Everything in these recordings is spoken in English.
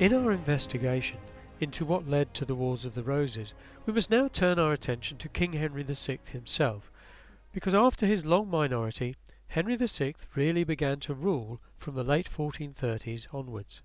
In our investigation into what led to the Wars of the Roses, we must now turn our attention to King Henry VI himself, because after his long minority, Henry VI really began to rule from the late 1430s onwards.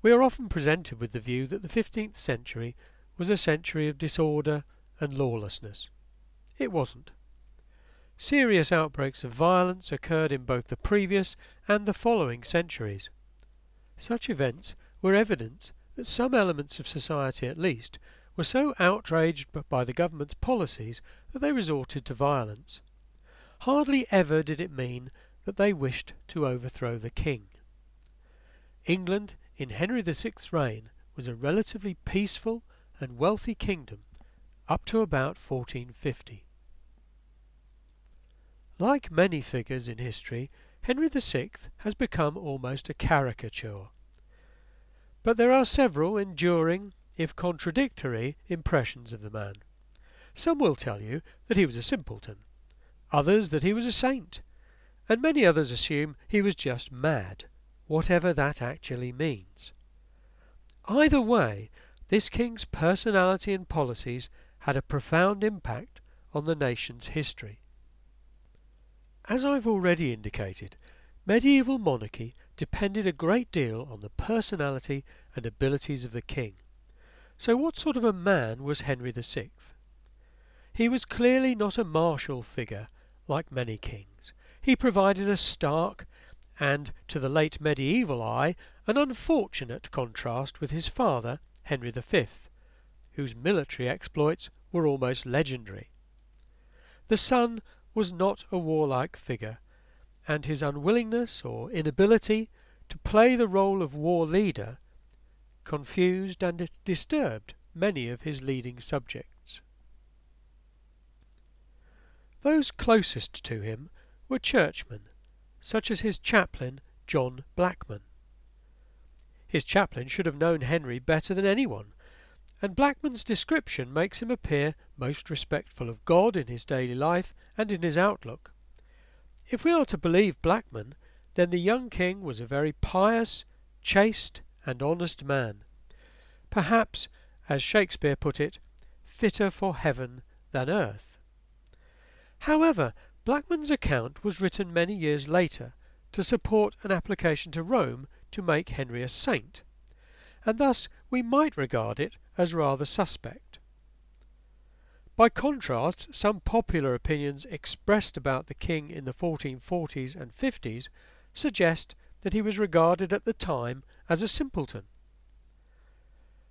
We are often presented with the view that the 15th century was a century of disorder and lawlessness. It wasn't. Serious outbreaks of violence occurred in both the previous and the following centuries. Such events were evidence that some elements of society at least were so outraged by the government's policies that they resorted to violence. Hardly ever did it mean that they wished to overthrow the king. England in Henry VI's reign was a relatively peaceful and wealthy kingdom up to about 1450. Like many figures in history, Henry VI has become almost a caricature. But there are several enduring, if contradictory, impressions of the man. Some will tell you that he was a simpleton, others that he was a saint, and many others assume he was just mad, whatever that actually means. Either way, this king's personality and policies had a profound impact on the nation's history. As I've already indicated, medieval monarchy depended a great deal on the personality and abilities of the king. So what sort of a man was Henry VI? He was clearly not a martial figure like many kings. He provided a stark and, to the late medieval eye, an unfortunate contrast with his father, Henry V, whose military exploits were almost legendary. The son was not a warlike figure, and his unwillingness or inability to play the role of war leader confused and disturbed many of his leading subjects. Those closest to him were churchmen, such as his chaplain John Blackman. His chaplain should have known Henry better than anyone, and Blackman's description makes him appear most respectful of God in his daily life and in his outlook. If we are to believe Blackman, then the young king was a very pious, chaste, and honest man. Perhaps, as Shakespeare put it, fitter for heaven than earth. However, Blackman's account was written many years later to support an application to Rome to make Henry a saint, and thus we might regard it as rather suspect. By contrast, some popular opinions expressed about the king in the 1440s and 50s suggest that he was regarded at the time as a simpleton.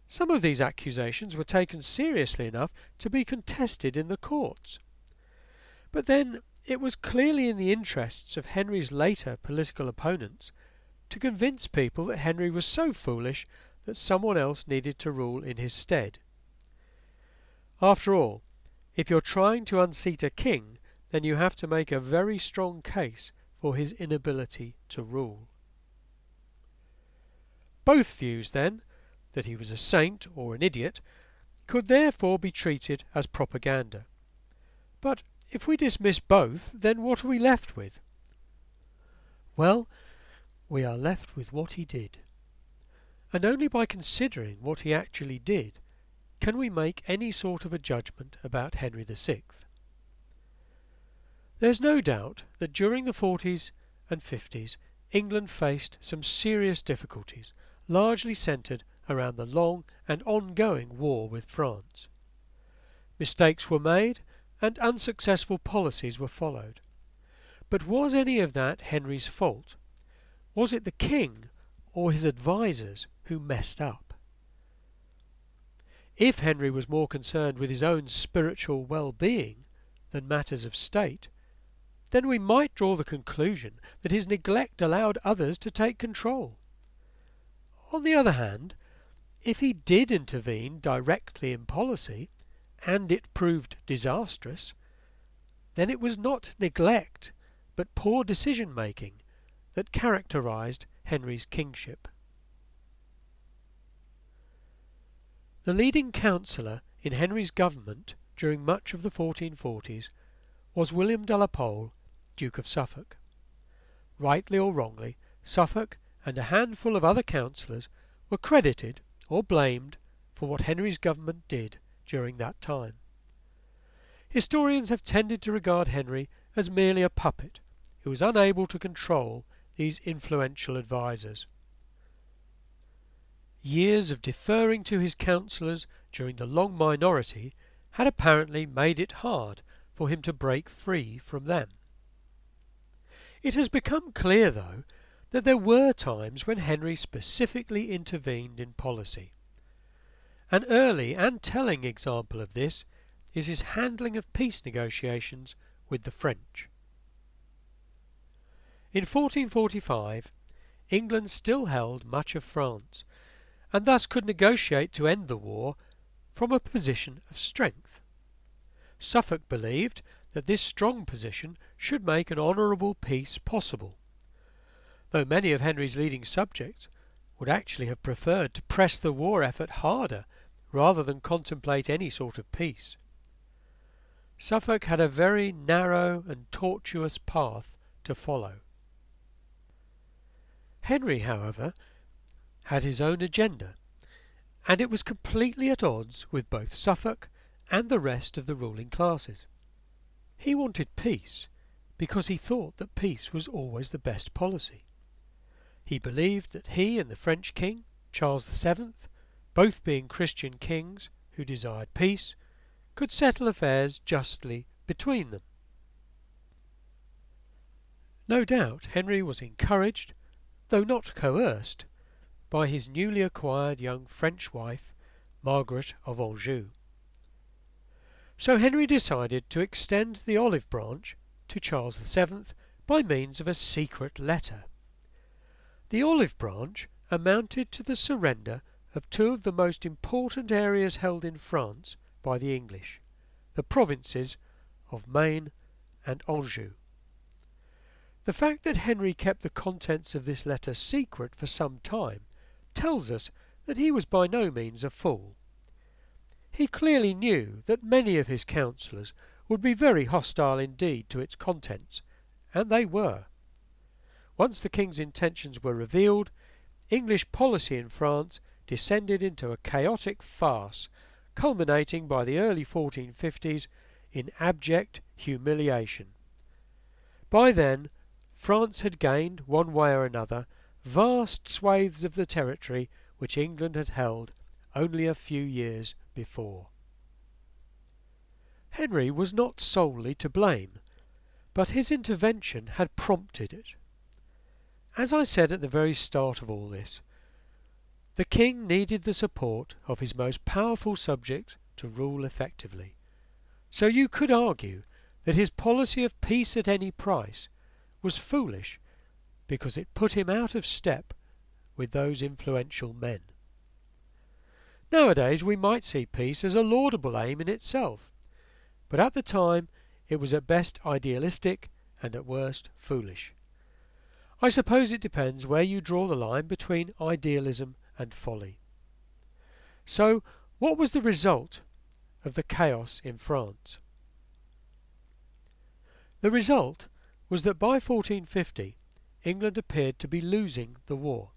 Some of these accusations were taken seriously enough to be contested in the courts. But then it was clearly in the interests of Henry's later political opponents to convince people that Henry was so foolish that someone else needed to rule in his stead. After all, if you're trying to unseat a king, then you have to make a very strong case for his inability to rule. Both views, then, that he was a saint or an idiot, could therefore be treated as propaganda. But if we dismiss both, then what are we left with? Well, we are left with what he did. And only by considering what he actually did can we make any sort of a judgment about Henry VI. There's no doubt that during the 40s and 50s England faced some serious difficulties, largely centred around the long and ongoing war with France. Mistakes were made and unsuccessful policies were followed. But was any of that Henry's fault? Was it the king or his advisers who messed up? If Henry was more concerned with his own spiritual well-being than matters of state, then we might draw the conclusion that his neglect allowed others to take control. On the other hand, if he did intervene directly in policy, and it proved disastrous, then it was not neglect, but poor decision-making that characterized Henry's kingship. The leading counsellor in Henry's government during much of the 1440s was William de la Pole, Duke of Suffolk. Rightly or wrongly, Suffolk and a handful of other councillors were credited or blamed for what Henry's government did during that time. Historians have tended to regard Henry as merely a puppet who was unable to control these influential advisers. Years of deferring to his counsellors during the long minority had apparently made it hard for him to break free from them. It has become clear, though, that there were times when Henry specifically intervened in policy. An early and telling example of this is his handling of peace negotiations with the French. In 1445, England still held much of France, and thus could negotiate to end the war from a position of strength. Suffolk believed that this strong position should make an honourable peace possible, though many of Henry's leading subjects would actually have preferred to press the war effort harder rather than contemplate any sort of peace. Suffolk had a very narrow and tortuous path to follow. Henry, however, had his own agenda, and it was completely at odds with both Suffolk and the rest of the ruling classes. He wanted peace because he thought that peace was always the best policy. He believed that he and the French king, Charles VII, both being Christian kings who desired peace, could settle affairs justly between them. No doubt Henry was encouraged, though not coerced, by his newly acquired young French wife, Margaret of Anjou. So Henry decided to extend the olive branch to Charles VII by means of a secret letter. The olive branch amounted to the surrender of two of the most important areas held in France by the English, the provinces of Maine and Anjou. The fact that Henry kept the contents of this letter secret for some time tells us that he was by no means a fool. He clearly knew that many of his counsellors would be very hostile indeed to its contents, and they were. Once the king's intentions were revealed, English policy in France descended into a chaotic farce, culminating by the early 1450s in abject humiliation. By then, France had gained, one way or another, vast swathes of the territory which England had held only a few years before. Henry was not solely to blame, but his intervention had prompted it. As I said at the very start of all this, the king needed the support of his most powerful subjects to rule effectively. So you could argue that his policy of peace at any price was foolish because it put him out of step with those influential men. Nowadays we might see peace as a laudable aim in itself, but at the time it was at best idealistic and at worst foolish. I suppose it depends where you draw the line between idealism and folly. So, what was the result of the chaos in France? The result was that by 1450 England appeared to be losing the war.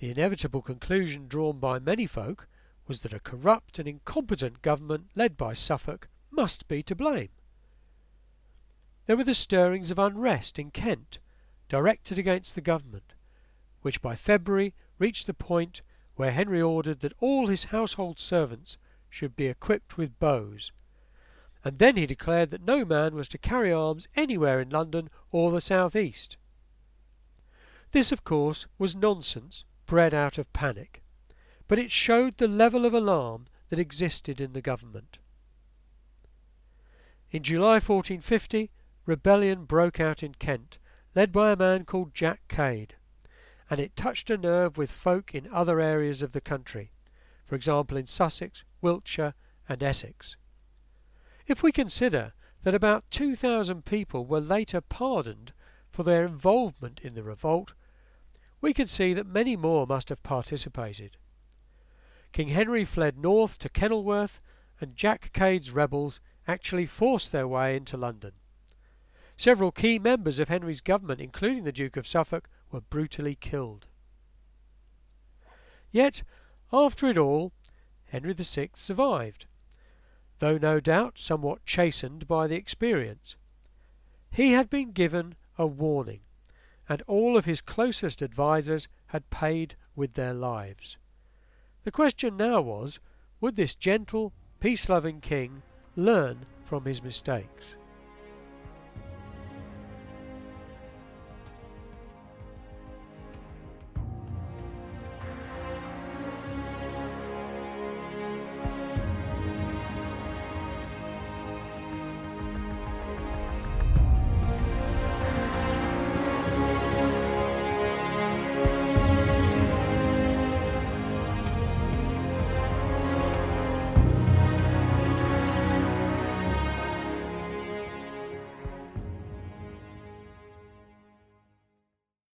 The inevitable conclusion drawn by many folk was that a corrupt and incompetent government led by Suffolk must be to blame. There were the stirrings of unrest in Kent, directed against the government, which by February reached the point where Henry ordered that all his household servants should be equipped with bows, and then he declared that no man was to carry arms anywhere in London or the south east. This, of course, was nonsense bred out of panic, but it showed the level of alarm that existed in the government. In July 1450, rebellion broke out in Kent, led by a man called Jack Cade and it touched a nerve with folk in other areas of the country, for example in Sussex, Wiltshire, and Essex. If we consider that about 2,000 people were later pardoned for their involvement in the revolt, we can see that many more must have participated. King Henry fled north to Kenilworth, and Jack Cade's rebels actually forced their way into London. Several key members of Henry's government, including the Duke of Suffolk, were brutally killed. Yet, after it all, Henry VI survived, though no doubt somewhat chastened by the experience. He had been given a warning, and all of his closest advisers had paid with their lives. The question now was, would this gentle, peace loving king learn from his mistakes?